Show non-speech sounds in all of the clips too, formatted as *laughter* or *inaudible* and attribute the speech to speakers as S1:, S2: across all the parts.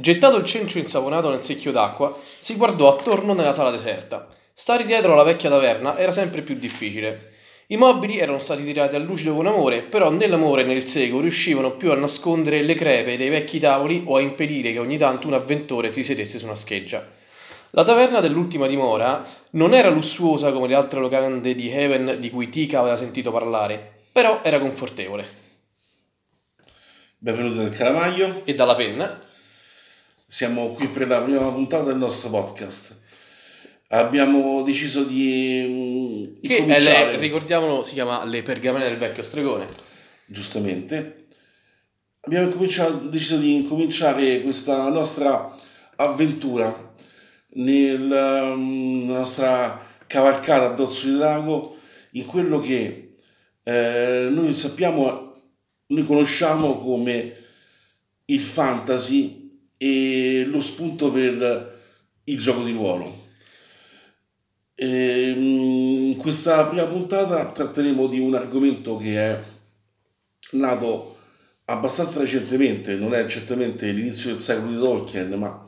S1: Gettato il cencio insaponato nel secchio d'acqua, si guardò attorno nella sala deserta. Stare dietro alla vecchia taverna era sempre più difficile. I mobili erano stati tirati a lucido con amore, però né l'amore né il sego riuscivano più a nascondere le crepe dei vecchi tavoli o a impedire che ogni tanto un avventore si sedesse su una scheggia. La taverna dell'ultima dimora non era lussuosa come le altre locande di Heaven di cui Tika aveva sentito parlare, però era confortevole.
S2: Benvenuti nel Calamaio,
S1: E dalla penna
S2: siamo qui per la prima puntata del nostro podcast. Abbiamo deciso di mm,
S1: Che è
S2: incominciare,
S1: le, ricordiamolo, si chiama Le pergamene del vecchio stregone.
S2: giustamente, abbiamo deciso di incominciare questa nostra avventura nel, mm, nella nostra cavalcata a dorso di drago in quello che eh, noi sappiamo, noi conosciamo come il fantasy e lo spunto per il gioco di ruolo. Ehm, In questa prima puntata tratteremo di un argomento che è nato abbastanza recentemente, non è certamente l'inizio del secolo di Tolkien, ma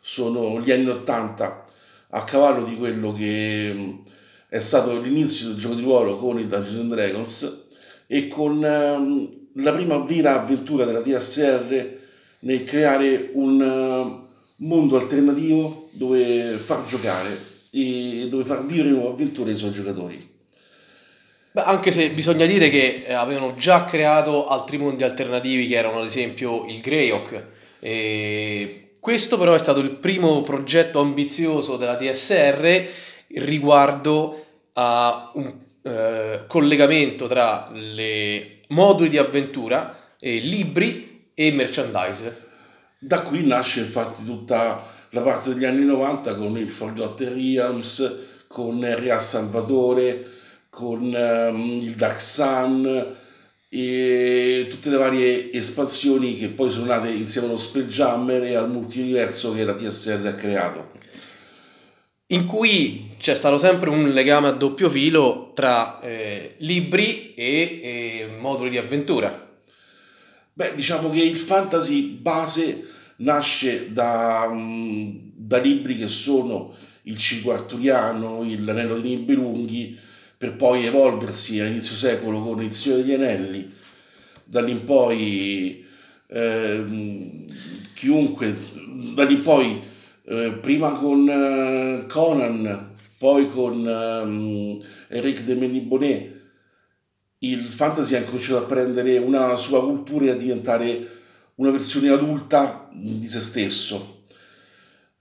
S2: sono gli anni Ottanta a cavallo di quello che è stato l'inizio del gioco di ruolo con i Dungeons and Dragons e con ehm, la prima vera avventura della TSR nel creare un eh, mondo alternativo dove far giocare e dove far vivere nuove avventure ai suoi giocatori.
S1: Beh, anche se bisogna dire che eh, avevano già creato altri mondi alternativi che erano ad esempio il Greyhawk. E questo però è stato il primo progetto ambizioso della TSR riguardo a un eh, collegamento tra le moduli di avventura, e libri e merchandise.
S2: Da qui nasce infatti tutta la parte degli anni 90 con il Forgotten Realms, con Rea Salvatore, con ehm, il Dark Sun e tutte le varie espansioni che poi sono nate insieme allo Spelljammer e al multiverso che la TSR ha creato.
S1: in cui c'è stato sempre un legame a doppio filo tra eh, libri e, e moduli di avventura.
S2: Beh, diciamo che il fantasy base nasce da, mm, da libri che sono il Ciclo Arturiano, L'Anello dei Nibelunghi, per poi evolversi all'inizio secolo con il Signore degli Anelli. Da lì in poi ehm, chiunque, da lì in poi eh, prima con eh, Conan, poi con ehm, Eric de Menibonnet, il fantasy ha incominciato a prendere una sua cultura e a diventare una versione adulta di se stesso.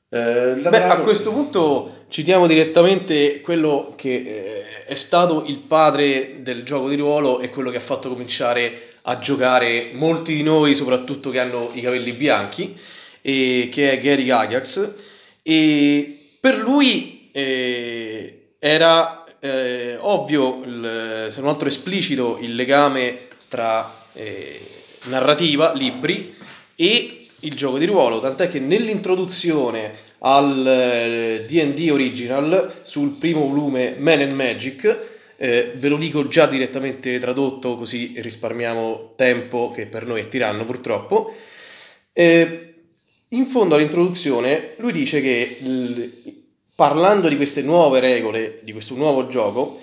S2: Eh,
S1: Beh, a
S2: Dragon-
S1: questo punto citiamo direttamente quello che eh, è stato il padre del gioco di ruolo e quello che ha fatto cominciare a giocare molti di noi, soprattutto che hanno i capelli bianchi, e che è Gary Gygax. E per lui eh, era eh, ovvio, il- se non altro esplicito, il legame tra eh, narrativa, libri e il gioco di ruolo, tant'è che nell'introduzione al eh, D&D Original sul primo volume Man and Magic eh, ve lo dico già direttamente tradotto così risparmiamo tempo che per noi è tiranno purtroppo. Eh, in fondo all'introduzione lui dice che il- parlando di queste nuove regole di questo nuovo gioco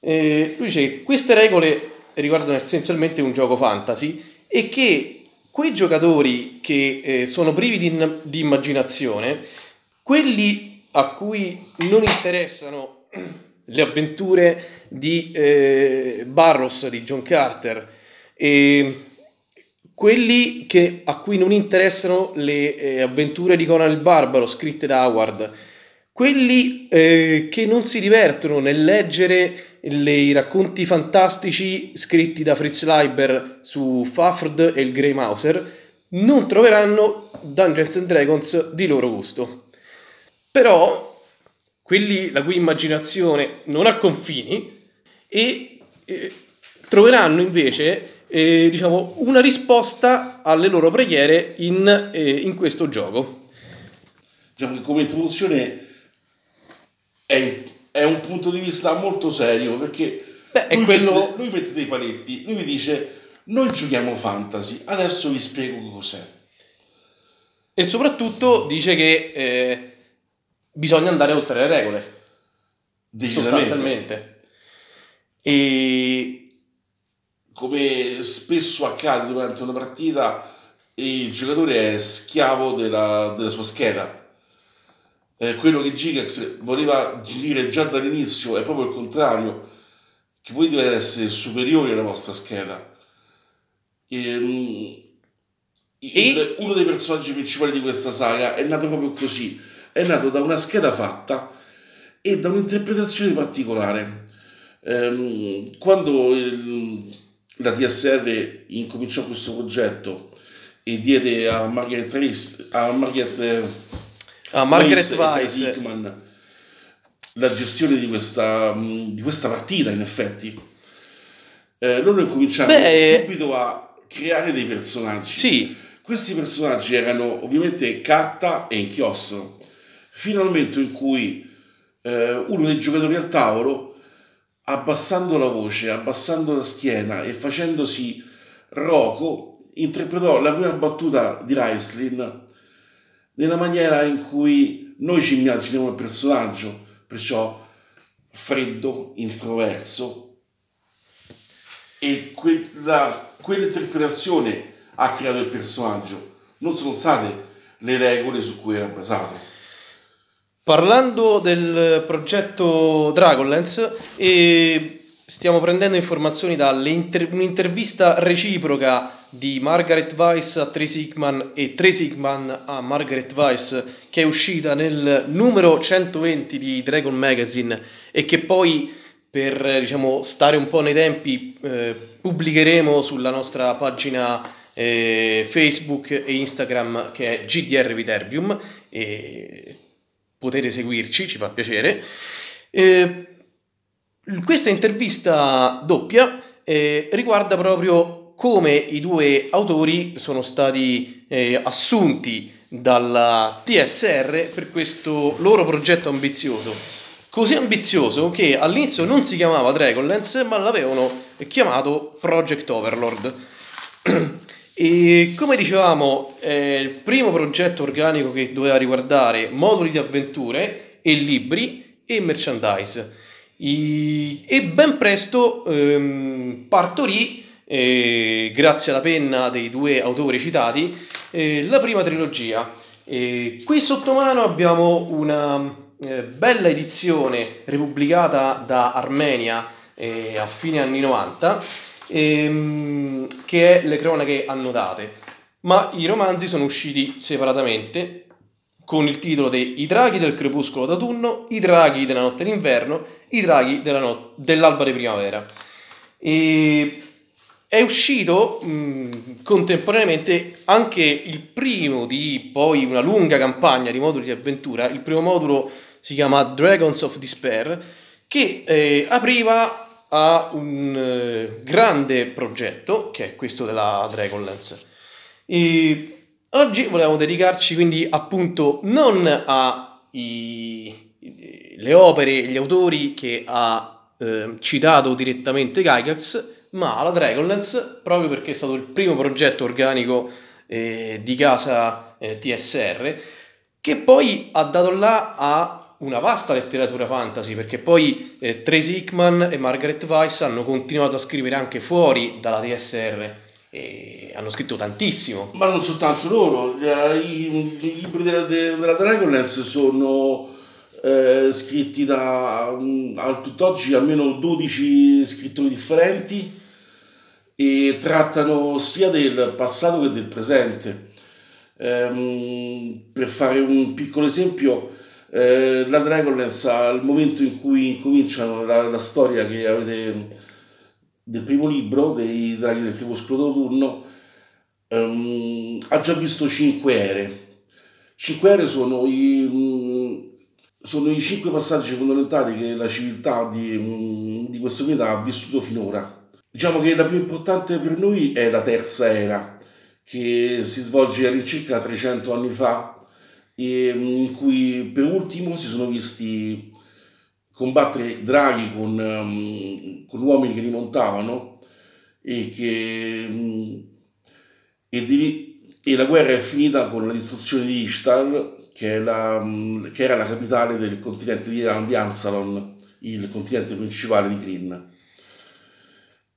S1: eh, lui dice che queste regole riguardano essenzialmente un gioco fantasy e che quei giocatori che eh, sono privi di, di immaginazione, quelli a cui non interessano *clears throat* le avventure di eh, Barros, di John Carter, e quelli che, a cui non interessano le eh, avventure di Conan il Barbaro scritte da Howard, quelli eh, che non si divertono nel leggere le, i racconti fantastici scritti da Fritz Leiber su Fafhrd e il Grey Mouser, non troveranno Dungeons and Dragons di loro gusto. Però quelli la cui immaginazione non ha confini e eh, troveranno invece eh, diciamo, una risposta alle loro preghiere in, eh, in questo gioco.
S2: Diciamo che come introduzione è, è, un punto di vista molto serio perché
S1: Beh,
S2: lui,
S1: quello...
S2: mette, lui mette dei paletti, lui mi dice noi giochiamo fantasy, adesso vi spiego cos'è.
S1: E soprattutto dice che eh, bisogna andare oltre le regole. Sostanzialmente. E
S2: come spesso accade durante una partita, il giocatore è schiavo della, della sua scheda. Eh, quello che Gigax voleva dire già dall'inizio è proprio il contrario, che voi dovete essere superiori alla vostra scheda. E, mm, il, uno dei personaggi principali di questa saga è nato proprio così, è nato da una scheda fatta e da un'interpretazione particolare. Ehm, quando il, la TSR incominciò questo progetto e diede a Margaret a Margaret,
S1: a Margaret Weiss.
S2: Hickman. La gestione di questa, di questa partita in effetti. Eh, loro incominciarono
S1: Beh,
S2: subito a creare dei personaggi.
S1: Sì.
S2: questi personaggi erano ovviamente carta e inchiostro. Fino al momento in cui eh, uno dei giocatori al tavolo abbassando la voce, abbassando la schiena e facendosi roco, interpretò la prima battuta di Reislin nella maniera in cui noi ci immaginiamo il personaggio, perciò freddo, introverso. E quella, quell'interpretazione ha creato il personaggio, non sono state le regole su cui era basato.
S1: Parlando del progetto Dragonlance, e stiamo prendendo informazioni dall'intervista reciproca di Margaret Weiss a Tracy Hickman e Tracy Hickman a Margaret Weiss che è uscita nel numero 120 di Dragon Magazine e che poi per diciamo, stare un po' nei tempi eh, pubblicheremo sulla nostra pagina eh, Facebook e Instagram che è GDR Viterbium e potete seguirci, ci fa piacere. Eh, questa intervista doppia eh, riguarda proprio come i due autori sono stati eh, assunti dalla TSR per questo loro progetto ambizioso. Così ambizioso che all'inizio non si chiamava Dragonlance, ma l'avevano chiamato Project Overlord. *clears throat* E come dicevamo, è il primo progetto organico che doveva riguardare moduli di avventure e libri e merchandise. E ben presto ehm, partorì, eh, grazie alla penna dei due autori citati, eh, la prima trilogia. E qui sotto mano abbiamo una eh, bella edizione repubblicata da Armenia eh, a fine anni 90 ehm, che è Le cronache annotate. Ma i romanzi sono usciti separatamente con il titolo di I draghi del crepuscolo d'autunno, I draghi della notte d'inverno, I draghi della not- dell'alba di primavera. E è uscito mh, contemporaneamente anche il primo di poi una lunga campagna di moduli di avventura. Il primo modulo si chiama Dragons of Despair, che eh, apriva a un eh, grande progetto che è questo della Dragonlance. E oggi volevamo dedicarci quindi appunto non alle opere e gli autori che ha eh, citato direttamente Gygax, ma alla Dragonlance proprio perché è stato il primo progetto organico eh, di casa eh, TSR che poi ha dato là a una vasta letteratura fantasy, perché poi eh, Tracy Hickman e Margaret Weiss hanno continuato a scrivere anche fuori dalla TSR e hanno scritto tantissimo.
S2: Ma non soltanto loro, eh, i, i libri della, della Dragonlance sono eh, scritti da mm, al tutt'oggi almeno 12 scrittori differenti e trattano sia del passato che del presente. Ehm, per fare un piccolo esempio, eh, la Dragonlance al momento in cui incominciano la, la storia che avete del primo libro dei draghi del crepuscolo d'autunno um, ha già visto cinque ere. Cinque ere sono i, um, sono i cinque passaggi fondamentali che la civiltà di, um, di questo pianeta ha vissuto finora. Diciamo che la più importante per noi è la terza era, che si svolge all'incirca 300 anni fa e in cui per ultimo si sono visti combattere draghi con, um, con uomini che li montavano e che um, e, di, e, la guerra è finita con la distruzione di Ishtar che, la, che era la capitale del continente di, Ansalon il continente principale di Kryn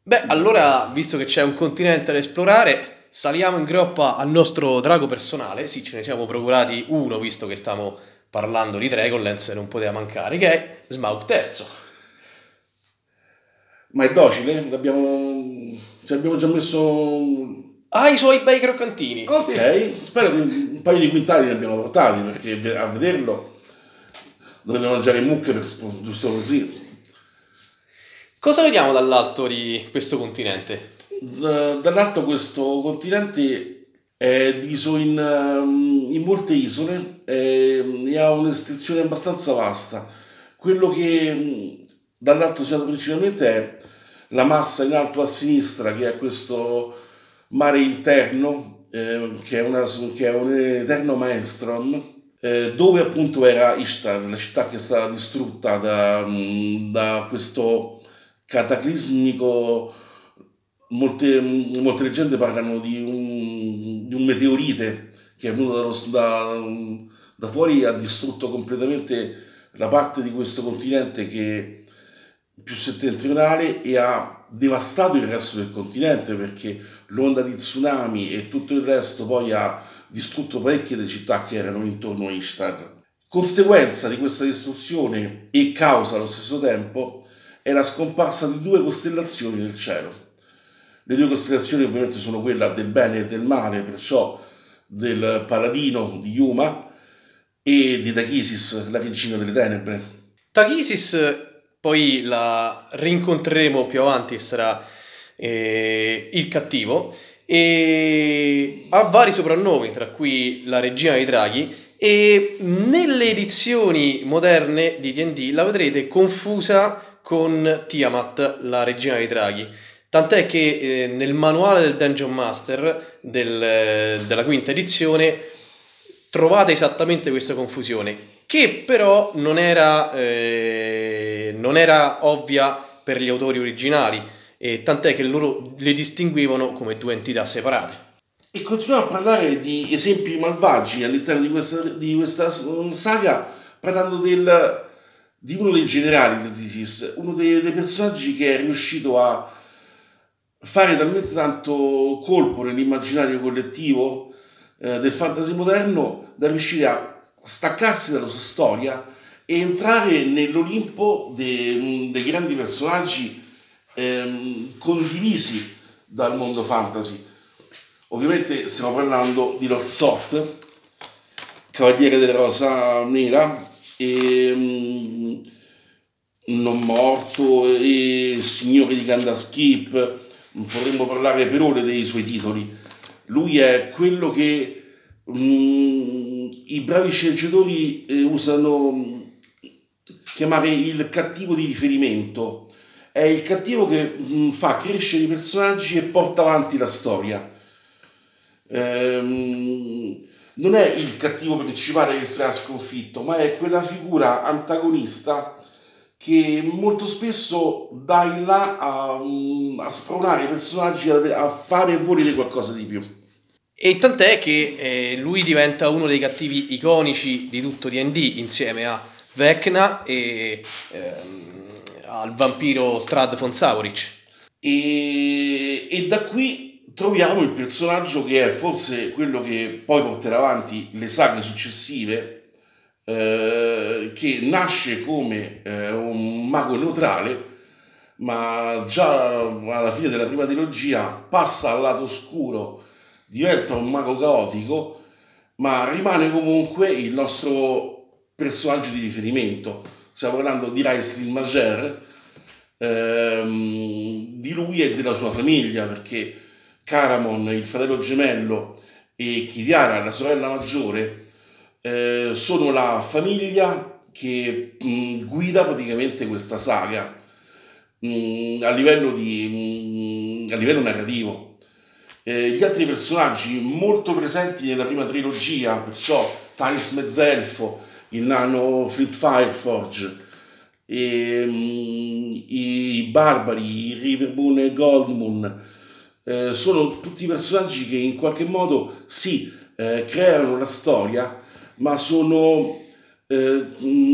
S1: Beh, allora, visto che c'è un continente da esplorare, saliamo in groppa al nostro drago personale. Sì, ce ne siamo procurati uno, visto che stiamo parlando di Dragonlance, non poteva mancare, che è Smaug III.
S2: Ma è docile? L'abbiamo... Ci abbiamo già messo...
S1: Ha i suoi bei croccantini.
S2: Ok, spero che un paio di quintali ne abbiamo portati, perché a vederlo dovrebbe mangiare mucche per, giusto così.
S1: Cosa vediamo dall'alto di questo continente?
S2: Da, dall'alto questo continente è diviso in, um, in molte isole e, e ha un'estensione abbastanza vasta. Quello che dall'alto si nota principalmente è la massa in alto a sinistra, che è questo mare interno, eh, che, è una, che, è un eterno maelstrom, eh, dove appunto era Ishtar, la città che è stata distrutta da, da questo cataclismico molte, molte leggende parlano di un, di un meteorite che è venuto da, da fuori e ha distrutto completamente la parte di questo continente che più settentrionale e ha devastato il resto del continente perché l'onda di tsunami e tutto il resto poi ha distrutto parecchie delle città che erano intorno a Ishtar. Conseguenza di questa distruzione e causa allo stesso tempo è la scomparsa di due costellazioni nel cielo. Le due costellazioni ovviamente sono quella del bene e del male, perciò del paladino di Yuma e di Tachisis, la regina delle tenebre.
S1: Tachisis poi la rincontreremo più avanti sarà eh, il cattivo e ha vari soprannomi, tra cui la regina dei draghi e nelle edizioni moderne di D&D la vedrete confusa con Tiamat, la regina dei draghi. Tant'è che eh, nel manuale del Dungeon Master del, della quinta edizione trovate esattamente questa confusione, che però non era, eh, non era ovvia per gli autori originali, tant'è che loro le distinguevano come due entità separate.
S2: E continuiamo a parlare di esempi malvagi all'interno di questa, di questa saga, parlando del, di uno dei generali di Thesis, uno dei, dei personaggi che è riuscito a fare talmente tanto colpo nell'immaginario collettivo eh, del fantasy moderno da riuscire a staccarsi dalla sua storia e entrare nell'Olimpo dei, dei grandi personaggi ehm, condivisi dal mondo fantasy. Ovviamente stiamo parlando di Lord Sot, Cavaliere della Rosa Nera, e, mm, non morto, e Signore di Candaskip, potremmo parlare per ore dei suoi titoli. Lui è quello che mm, i bravi sceneggiatori eh, usano mm, chiamare il cattivo di riferimento. È il cattivo che mm, fa crescere i personaggi e porta avanti la storia. Ehm, non è il cattivo principale che sarà sconfitto, ma è quella figura antagonista che molto spesso dà in là a, mm, a spronare i personaggi a, a fare volere qualcosa di più.
S1: E tant'è che eh, lui diventa uno dei cattivi iconici di tutto DD insieme a Vecna e ehm, al vampiro Strad von Sauric.
S2: E, e da qui troviamo il personaggio che è forse quello che poi porterà avanti le saghe successive, eh, che nasce come eh, un mago neutrale, ma già alla fine della prima trilogia passa al lato oscuro, diventa un mago caotico, ma rimane comunque il nostro personaggio di riferimento. Stiamo parlando di Raistlin Mager, ehm, di lui e della sua famiglia, perché Caramon, il fratello gemello, e Chidiara, la sorella maggiore, eh, sono la famiglia che mh, guida praticamente questa saga mh, a, livello di, mh, a livello narrativo. Eh, gli altri personaggi molto presenti nella prima trilogia, perciò Tanis Mezzelfo, il nano Fleet Fireforge, e, um, i barbari, i Rivermoon e Goldmoon, eh, sono tutti personaggi che in qualche modo sì, eh, creano la storia, ma sono eh,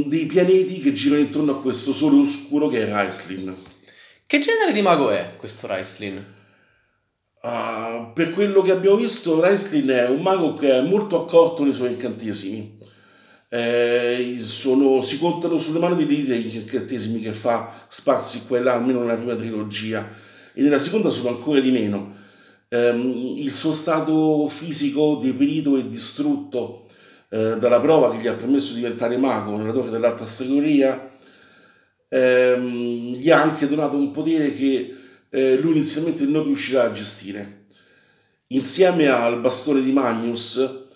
S2: dei pianeti che girano intorno a questo sole oscuro che è Raislin.
S1: Che genere di mago è questo Raislin?
S2: Uh, per quello che abbiamo visto, Raislin è un mago che è molto accorto nei suoi incantesimi eh, sono, si contano sulle mani di dita gli incantesimi che fa sparsi qua e là, almeno nella prima trilogia, e nella seconda sono ancora di meno. Eh, il suo stato fisico deperito e distrutto eh, dalla prova che gli ha permesso di diventare mago nella torre dell'alta stregoria, ehm, gli ha anche donato un potere che eh, lui inizialmente non riuscirà a gestire. Insieme al bastone di Magnus,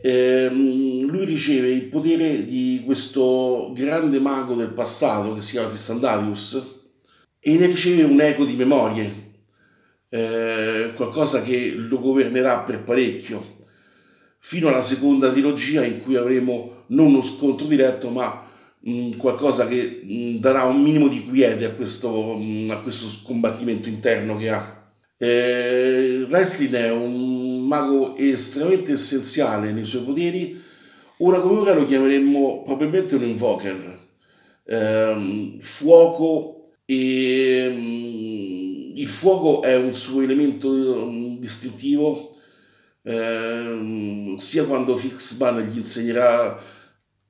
S2: ehm, lui riceve il potere di questo grande mago del passato che si chiama Fissandarius e ne riceve un eco di memorie, eh, qualcosa che lo governerà per parecchio, fino alla seconda trilogia in cui avremo non uno scontro diretto ma mh, qualcosa che mh, darà un minimo di quiete a questo, mh, a questo combattimento interno che ha. Eh, Wrestling è un mago estremamente essenziale nei suoi poteri. Ora come ora lo chiameremmo probabilmente un invoker. Eh, fuoco e um, il fuoco è un suo elemento um, distintivo eh, sia quando Fixban gli insegnerà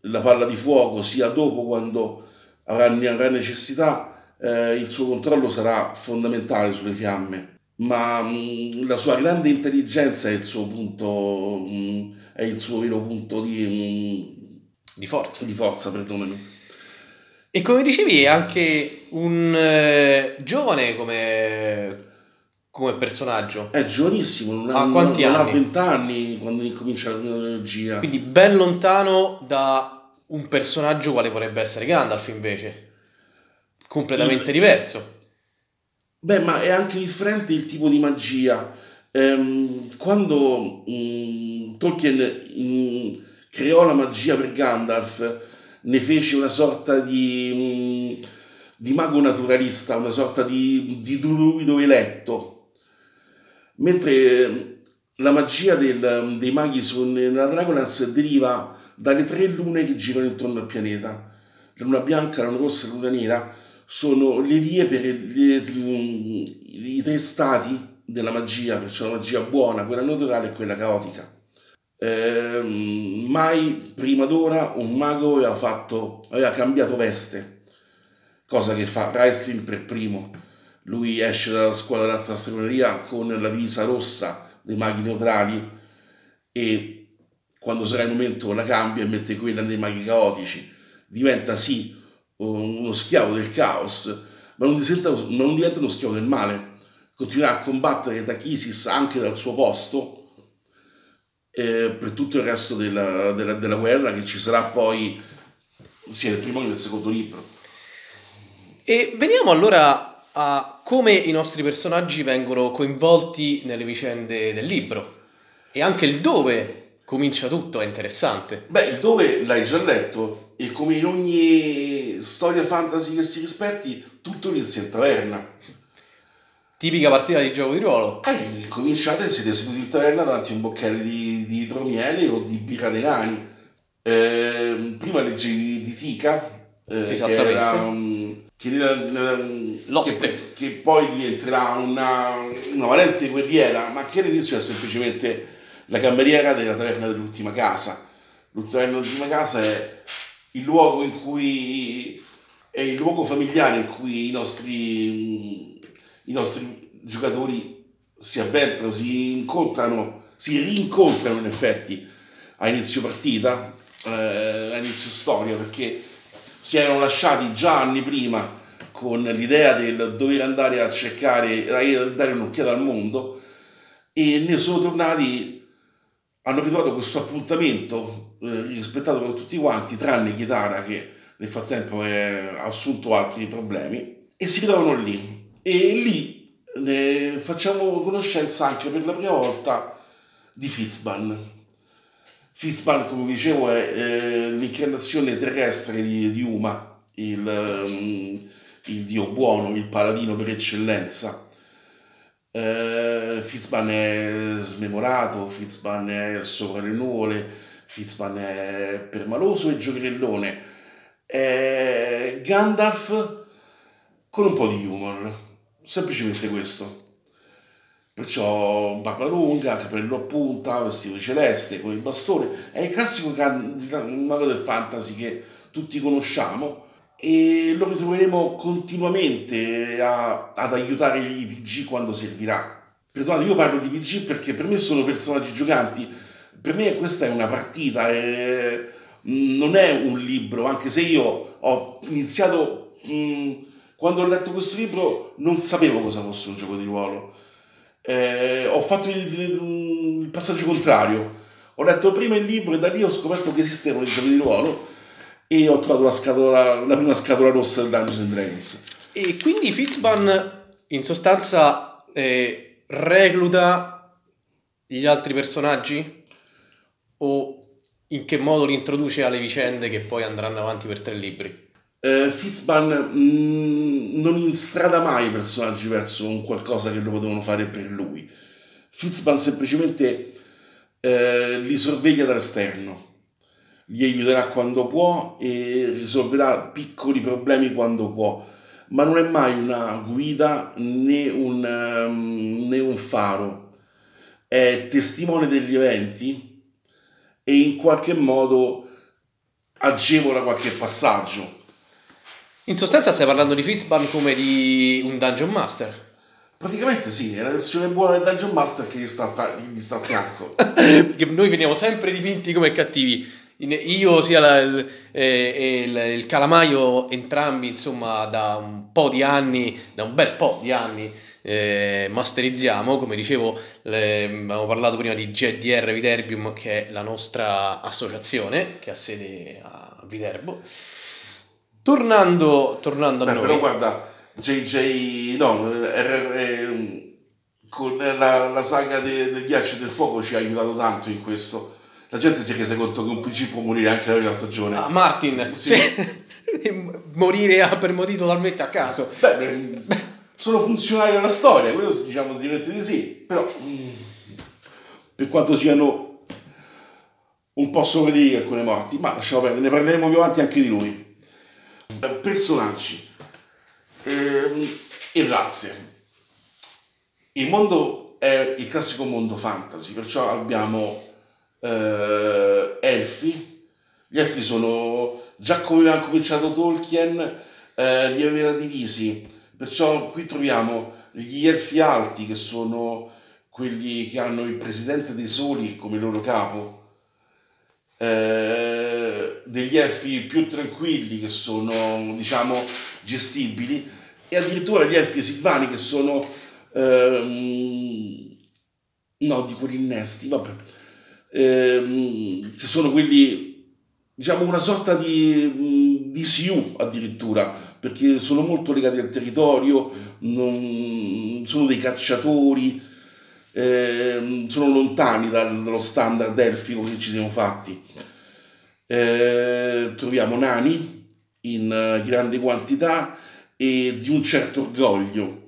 S2: la palla di fuoco sia dopo quando avrà, avrà necessità eh, il suo controllo sarà fondamentale sulle fiamme ma mh, la sua grande intelligenza è il suo punto, mh, è il suo vero punto di,
S1: mh, di forza.
S2: Di forza, perdonami.
S1: E come dicevi, è anche un eh, giovane come, come, personaggio.
S2: È giovanissimo, non
S1: ha, quanti
S2: non,
S1: anni?
S2: ha 20 anni quando incomincia la tecnologia.
S1: Quindi ben lontano da un personaggio quale potrebbe essere Gandalf invece. Completamente Il... diverso.
S2: Beh, ma è anche differente il tipo di magia. Ehm, quando um, Tolkien um, creò la magia per Gandalf, ne fece una sorta di, di mago naturalista, una sorta di, di druido eletto. Mentre la magia del, dei maghi su, nella Dragonlance deriva dalle tre lune che girano intorno al pianeta. La luna bianca, la luna rossa e la luna nera sono le vie per le, i tre stati della magia, perciò la magia buona, quella naturale e quella caotica. Eh, mai prima d'ora un mago aveva, fatto, aveva cambiato veste, cosa che fa Raistlin per primo. Lui esce dalla scuola della stregoneria con la divisa rossa dei maghi neutrali e quando sarà il momento la cambia e mette quella dei maghi caotici. Diventa sì uno schiavo del caos, ma non diventa, non diventa uno schiavo del male. Continuerà a combattere Tachisis anche dal suo posto eh, per tutto il resto della, della, della, guerra che ci sarà poi sia nel primo che nel secondo libro.
S1: E veniamo allora a come i nostri personaggi vengono coinvolti nelle vicende del libro e anche il dove comincia tutto è interessante.
S2: Beh, il dove l'hai già letto, e come in ogni storia fantasy che si rispetti, tutto inizia in taverna.
S1: Tipica partita di gioco di ruolo.
S2: Eh, cominciate, siete seduti in taverna davanti a un boccale di, di idromiele o di birra dei nani. Eh, prima leggevi di Tika, eh, che era, um, che, era, che, che poi diventerà una, una valente guerriera, ma che all'inizio è semplicemente la cameriera della taverna dell'ultima casa. L'ultima dell'ultima casa è il luogo in cui è il luogo familiare in cui i nostri, i nostri giocatori si avventrano, si incontrano, si rincontrano in effetti a inizio partita, eh, a inizio storia, perché si erano lasciati già anni prima con l'idea del dover andare a cercare, a dare un'occhiata al mondo e ne sono tornati, hanno ritrovato questo appuntamento eh, rispettato da tutti quanti, tranne Chitara che nel frattempo ha assunto altri problemi e si ritrovano lì e lì facciamo conoscenza anche per la prima volta di Fitzban. Fitzban, come dicevo, è l'incarnazione terrestre di, di Uma, il, ehm, il dio buono, il paladino per eccellenza. Eh, Fitzban è smemorato, Fitzban è sopra le nuvole, Fitzban è permaloso e giocherellone. È Gandalf con un po' di humor, semplicemente questo. Perciò barba lunga, capello a punta, vestito celeste con il bastone. È il classico can- mago del fantasy che tutti conosciamo e lo ritroveremo continuamente a- ad aiutare i PG quando servirà. Perdonate, io parlo di PG perché per me sono personaggi giocanti. Per me questa è una partita, è- non è un libro, anche se io ho iniziato... mh, quando ho letto questo libro non sapevo cosa fosse un gioco di ruolo. Eh, ho fatto il, il passaggio contrario. Ho letto prima il libro e da lì ho scoperto che esistevano i giochi di ruolo e ho trovato la, scatola, la prima scatola rossa del Dungeons and Dragons.
S1: E quindi Fitzban in sostanza eh, recluta gli altri personaggi o in che modo li introduce alle vicende che poi andranno avanti per tre libri?
S2: Eh, Fitzban mm, non instrada mai i personaggi verso un qualcosa che loro devono fare per lui. Fitzban semplicemente eh, li sorveglia dall'esterno, gli aiuterà quando può e risolverà piccoli problemi quando può, ma non è mai una guida né un, ehm, né un faro. È testimone degli eventi e in qualche modo agevola qualche passaggio.
S1: In sostanza stai parlando di Fitzban come di un Dungeon Master.
S2: Praticamente sì, è la versione buona del Dungeon Master che gli sta fa- gli sta a fianco. *laughs*
S1: Perché noi veniamo sempre dipinti come cattivi. Io sia la- il, eh, il, il calamaio, entrambi, insomma, da un po' di anni, da un bel po' di anni, eh, masterizziamo. Come dicevo, le- abbiamo parlato prima di GDR Viterbium, che è la nostra associazione, che ha sede a Viterbo. Tornando, tornando a
S2: Beh,
S1: noi.
S2: però guarda, JJ, no, RR, con la, la saga de- del ghiaccio e del fuoco ci ha aiutato tanto in questo. La gente si è resa conto che un PG può morire anche nella prima stagione.
S1: Ah, Martin,
S2: Sì.
S1: cioè, *laughs* morire per motivi totalmente a caso.
S2: Beh, sono funzionali alla storia, quello diciamo sicuramente di sì, però mm, per quanto siano un po' sovrili alcune morti, ma lasciamo perdere, ne parleremo più avanti anche di lui. Eh, Personaggi ehm, e razze. Il mondo è il classico mondo fantasy, perciò abbiamo eh, elfi. Gli elfi sono, già come aveva cominciato Tolkien, eh, li aveva divisi. Perciò qui troviamo gli elfi alti, che sono quelli che hanno il presidente dei soli come loro capo, eh, degli elfi più tranquilli che sono, diciamo, gestibili, e addirittura gli elfi silvani che sono, ehm, no, di quelli innesti, vabbè, ehm, che sono quelli, diciamo, una sorta di, di Siu addirittura, perché sono molto legati al territorio, non- sono dei cacciatori, ehm, sono lontani dal- dallo standard elfico che ci siamo fatti. Eh, troviamo nani in eh, grande quantità e di un certo orgoglio.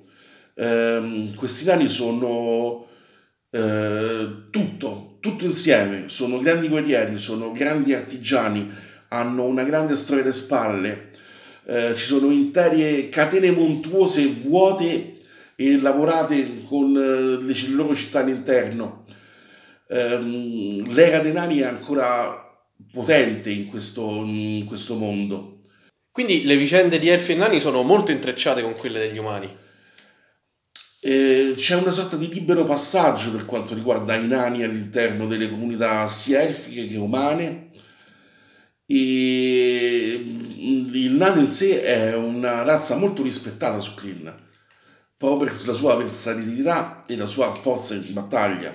S2: Ehm, questi nani sono eh, tutto, tutto insieme, sono grandi guerrieri, sono grandi artigiani, hanno una grande storia alle spalle, eh, ci sono intere catene montuose vuote e lavorate con eh, le loro città all'interno. Ehm, l'era dei nani è ancora potente in questo, in questo mondo.
S1: Quindi le vicende di elfi e nani sono molto intrecciate con quelle degli umani.
S2: Eh, c'è una sorta di libero passaggio per quanto riguarda i nani all'interno delle comunità sia elfiche che umane. E il nano in sé è una razza molto rispettata su Kryn, proprio per la sua versatilità e la sua forza in battaglia.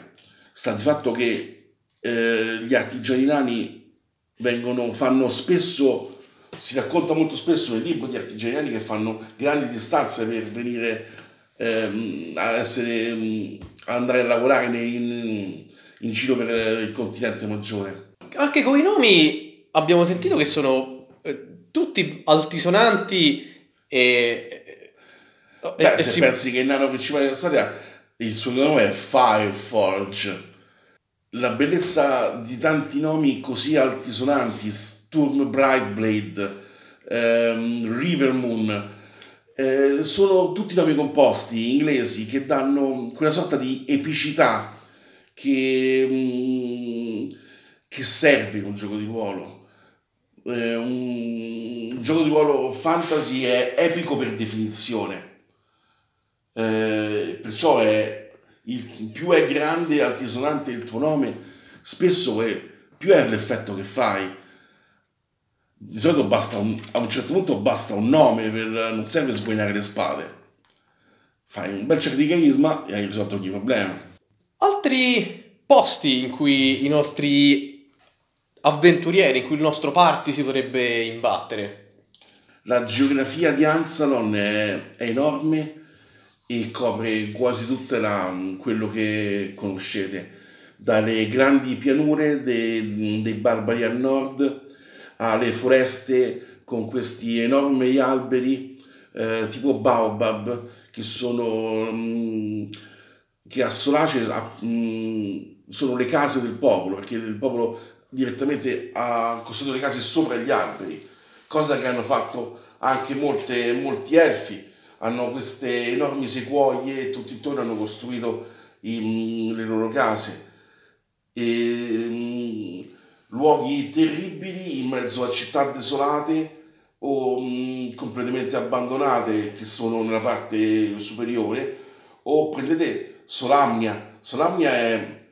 S2: Sta di fatto che eh, gli artigiani nani vengono, fanno spesso, si racconta molto spesso nel libro di artigiani che fanno grandi distanze per venire ehm, a essere, a andare a lavorare in, in giro per il continente maggiore.
S1: Anche con i nomi abbiamo sentito che sono eh, tutti altisonanti e...
S2: Beh,
S1: e
S2: se
S1: si-
S2: pensi che il nano principale della storia, il suo nome è Fireforge. La bellezza di tanti nomi così altisonanti, Sturm Brightblade, ehm, Rivermoon, eh, sono tutti nomi composti inglesi che danno quella sorta di epicità che, mm, che serve un gioco di ruolo. Eh, un, un gioco di ruolo fantasy è epico per definizione. Eh, perciò è il, più è grande e altisonante il tuo nome, spesso è, più è l'effetto che fai. Di solito basta un, a un certo punto basta un nome, per, non serve sguainare le spade. Fai un bel check di carisma e hai risolto ogni problema.
S1: Altri posti in cui i nostri avventurieri, in cui il nostro party si potrebbe imbattere.
S2: La geografia di Ansalon è, è enorme e copre quasi tutto quello che conoscete, dalle grandi pianure dei, dei barbari al nord alle foreste con questi enormi alberi eh, tipo baobab che sono mm, che a Solace a- mm, sono le case del popolo perché il popolo direttamente ha costruito le case sopra gli alberi cosa che hanno fatto anche molte, molti elfi hanno queste enormi sequoie e tutti intorno hanno costruito i- le loro case. E mm, luoghi terribili in mezzo a città desolate o mm, completamente abbandonate che sono nella parte superiore o prendete Solamnia. Solamnia è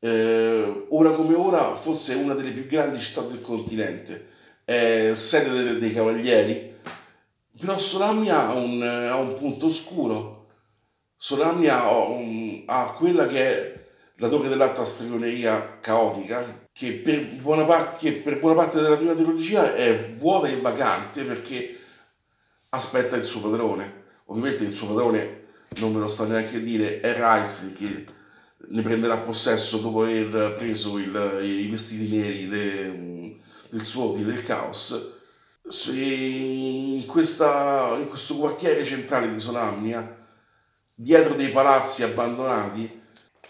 S2: eh, ora come ora forse una delle più grandi città del continente. È sede dei, dei cavalieri però Solamnia ha un, ha un punto oscuro Solamnia ha, un- ha quella che è la torre dell'alta stregoneria caotica, che per, buona parte, che per buona parte della prima trilogia è vuota e vacante perché aspetta il suo padrone. Ovviamente il suo padrone, non ve lo sto neanche a dire, è Rice che ne prenderà possesso dopo aver preso il- i vestiti neri de- del suo del caos. In, questa- in questo quartiere centrale di Solamnia, dietro dei palazzi abbandonati,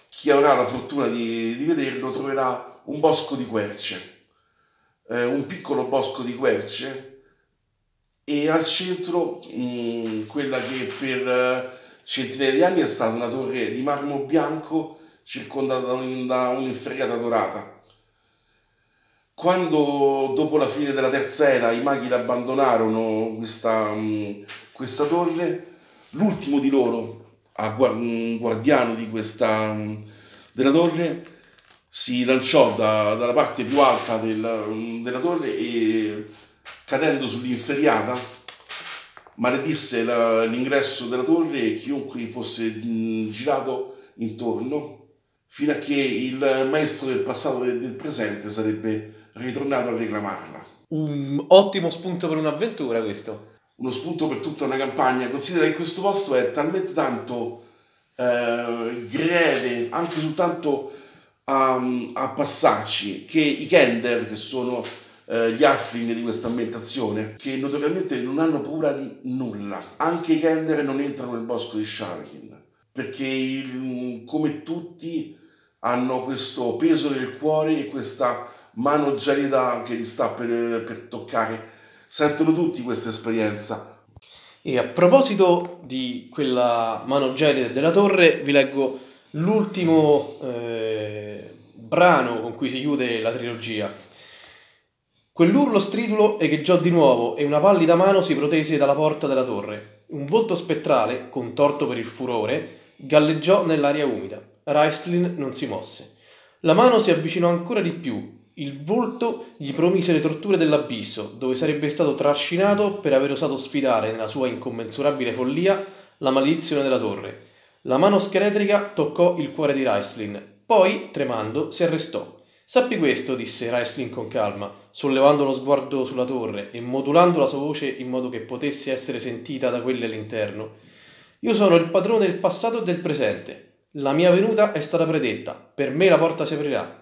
S2: chi avrà la fortuna di, di vederlo troverà un bosco di querce, eh, un piccolo bosco di querce e al centro mh, quella che per eh, centinaia di anni è stata una torre di marmo bianco circondata da un- un'inferriata dorata. Quando dopo la fine della terza era i maghi l'abbandonarono questa, mh, questa torre, l'ultimo di loro, a guardiano di questa, mh, della torre, si lanciò da- dalla parte più alta del- della torre e cadendo sull'inferriata maledisse la- l'ingresso della torre e chiunque fosse girato intorno fino a che il maestro del passato e del presente sarebbe ritornato a reclamarla.
S1: Un ottimo spunto per un'avventura questo.
S2: Uno spunto per tutta una campagna. Considera che questo posto è talmente tanto eh, greve, anche soltanto a, a passarci, che i Kender, che sono eh, gli Halfling di questa ambientazione, che notoriamente non hanno paura di nulla. Anche i Kender non entrano nel bosco di Sharakin, perché il- come tutti hanno questo peso nel cuore e questa mano gelida che li sta per, per toccare. Sentono tutti questa esperienza.
S1: E a proposito di quella mano gelida della torre, vi leggo l'ultimo eh, brano con cui si chiude la trilogia. Quell'urlo stridulo echeggiò di nuovo e una pallida mano si protese dalla porta della torre. Un volto spettrale, contorto per il furore, galleggiò nell'aria umida. Raistlin non si mosse. La mano si avvicinò ancora di più. Il volto gli promise le torture dell'abisso, dove sarebbe stato trascinato per aver osato sfidare nella sua incommensurabile follia la maledizione della torre. La mano scheletrica toccò il cuore di Raistlin, poi, tremando, si arrestò. Sappi questo, disse Raistlin con calma, sollevando lo sguardo sulla torre e modulando la sua voce in modo che potesse essere sentita da quelli all'interno. Io sono il padrone del passato e del presente. La mia venuta è stata predetta, per me la porta si aprirà.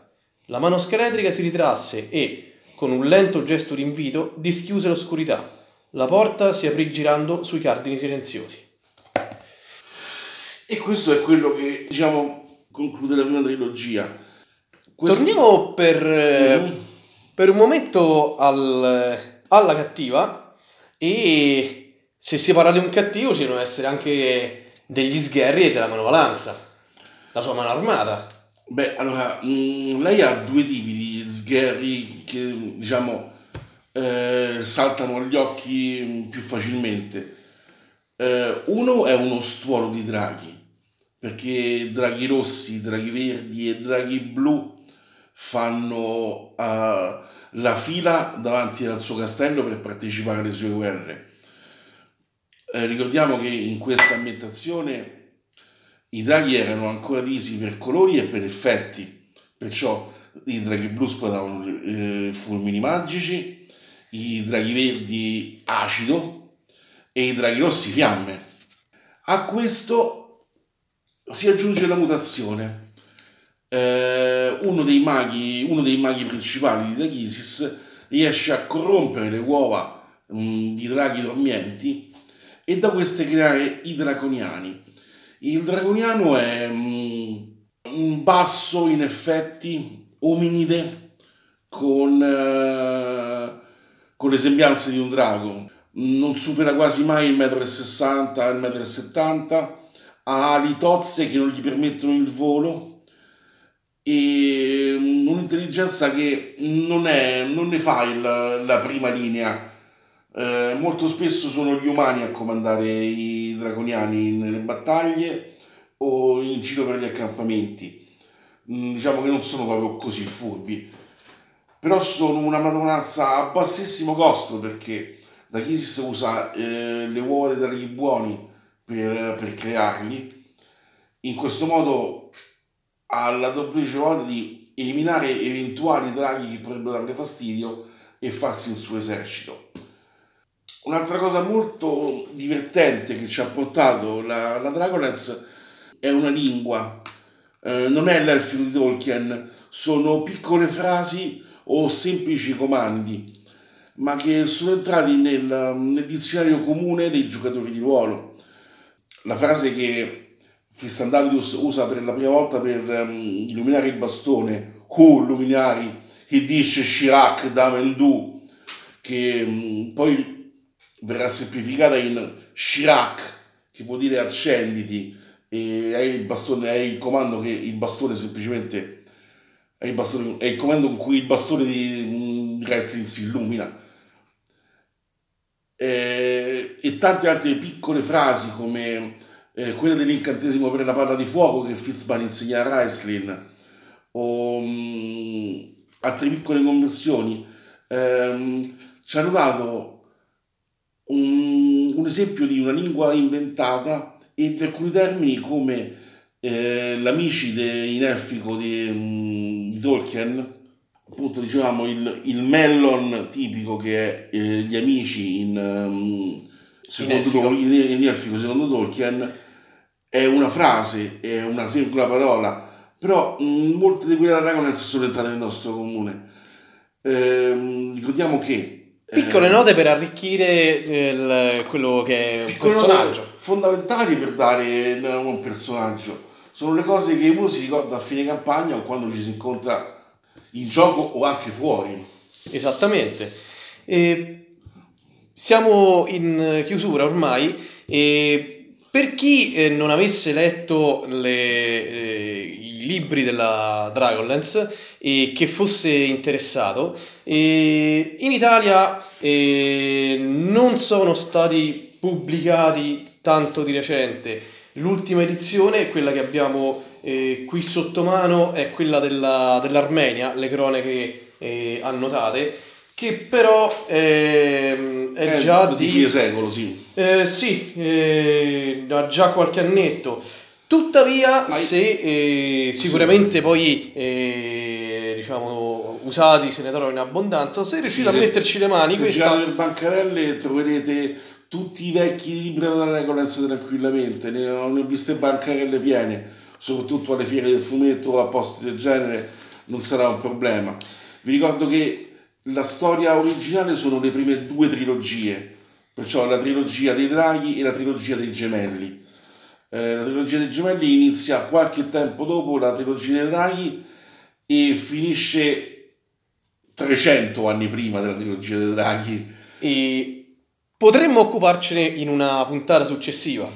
S1: La mano scheletrica si ritrasse e, con un lento gesto d'invito, dischiuse l'oscurità. La porta si aprì girando sui cardini silenziosi.
S2: E questo è quello che, diciamo, conclude la prima trilogia. Questo-
S1: Torniamo per,
S2: Mhm.
S1: per un momento al- alla cattiva e se si parla di un cattivo ci devono essere anche degli sgherri e della manovalanza. La sua mano armata.
S2: Beh, allora, mh, lei ha due tipi di sgherri che, diciamo, eh, saltano agli occhi più facilmente. Eh, uno è uno stuolo di draghi, perché draghi rossi, draghi verdi e draghi blu fanno eh, la fila davanti al suo castello per partecipare alle sue guerre. Eh, ricordiamo che in questa ambientazione i draghi erano ancora divisi per colori e per effetti, perciò i draghi blu spadavano eh, fulmini magici, i draghi verdi acido e i draghi rossi fiamme. A questo si aggiunge la mutazione. Eh, uno, dei maghi, uno dei maghi principali di Dachisis riesce a corrompere le uova mh, di draghi dormienti e da queste creare i draconiani. Il draconiano è un basso in effetti ominide con, eh, con le sembianze di un drago. Non supera quasi mai il 1,60 m, il 1,70 m, ha ali tozze che non gli permettono il volo e un'intelligenza che non, è, non ne fa il- la prima linea. Eh, molto spesso sono gli umani a comandare i draconiani nelle battaglie o in giro per gli accampamenti. Mm, diciamo che non sono proprio così furbi, però sono una padronanza a bassissimo costo perché da Chisis usa eh, le uova dei draghi buoni per, per crearli. In questo modo ha la duplice voglia di eliminare eventuali draghi che potrebbero darle fastidio e farsi un suo esercito. Un'altra cosa molto divertente che ci ha portato la, la Dragonlance è una lingua. Eh, non è l'elfico di Tolkien, sono piccole frasi o semplici comandi, ma che sono entrati nel, nel dizionario comune dei giocatori di ruolo. La frase che Fissandalius usa per la prima volta per ehm, illuminare il bastone, Hu luminari, che dice Shirak da che mm, poi verrà semplificata in Shirak, che vuol dire accenditi, e è il bastone, è il comando che il bastone semplicemente è il, bastone, è il comando con cui il bastone di, wrestling si illumina. Eh, e tante altre piccole frasi come eh, quella dell'incantesimo per la palla di fuoco che Fitzban insegna a Raislin o mm, altre piccole conversioni ehm, ci hanno dato un, un esempio di una lingua inventata e di alcuni termini come eh, l'amicide in elfico di, mm, di Tolkien appunto dicevamo il, il mellon tipico che è eh, gli amici in, ehm, secondo
S1: elfico.
S2: Tol- in, in elfico secondo Tolkien è una frase, è una singola parola, però mh, molte di quelle Dragonlance sono entrate nel nostro comune. Ehm, ricordiamo che eh,
S1: Piccole note per arricchire il- quello che è un personaggio.
S2: fondamentali per dare eh, un personaggio. Sono le cose che uno si ricorda a fine campagna o quando ci si incontra in gioco o anche fuori.
S1: Esattamente. E siamo in chiusura ormai e per chi eh, non avesse letto le, eh, i libri della Dragonlance e che fosse interessato, eh, in Italia eh, non sono stati pubblicati tanto di recente. L'ultima edizione, quella che abbiamo eh, qui sotto mano, è quella della, dell'Armenia, le cronache eh, annotate, che però ehm, è
S2: Eh,
S1: già
S2: di
S1: di...
S2: fine secolo, sì.
S1: Eh, sì, eh, ha già qualche annetto. Tuttavia, se eh, sicuramente poi eh, diciamo usati se ne trovano in abbondanza, se riuscite a
S2: se-
S1: metterci le mani,
S2: se
S1: questa
S2: girate le bancarelle troverete tutti i vecchi libri della Regolenza tranquillamente, ne ho, viste bancarelle piene, soprattutto alle fiere del fumetto o a posti del genere non sarà un problema. Vi ricordo che la storia originale sono le prime due trilogie, perciò la trilogia dei draghi e la trilogia dei gemelli. Eh, la trilogia dei gemelli inizia qualche tempo dopo la trilogia dei draghi e finisce 300 anni prima della trilogia dei draghi.
S1: e potremmo occuparcene in una puntata successiva.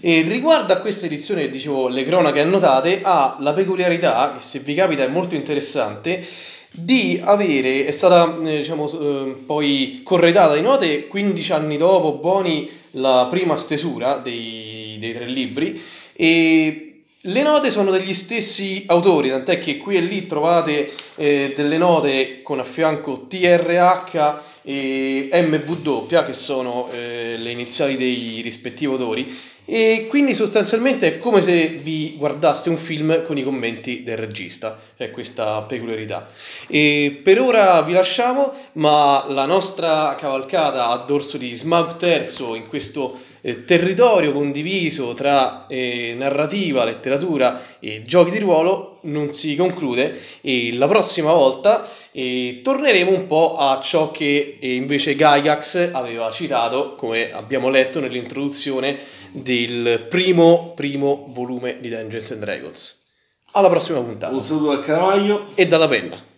S1: E riguardo a questa edizione, dicevo, le cronache annotate, ha la peculiarità, che se vi capita è molto interessante, di avere, è stata eh, diciamo, eh, poi corredata di note 15 anni dopo, buoni, la prima stesura dei, dei tre libri, e le note sono degli stessi autori, tant'è che qui e lì trovate eh, delle note con a fianco TRH e MW, che sono eh, le iniziali dei rispettivi autori. E quindi sostanzialmente è come se vi guardaste un film con i commenti del regista, è questa peculiarità. E per ora vi lasciamo, ma la nostra cavalcata a dorso di Smaug Terzo in questo eh, territorio condiviso tra eh, narrativa, letteratura e giochi di ruolo non si conclude e la prossima volta eh, torneremo un po' a ciò che eh, invece Gygax aveva citato, come abbiamo letto nell'introduzione del primo, primo volume di Dungeons and Dragons. Alla prossima puntata
S2: Un saluto dal Caravaglio.
S1: e dalla penna.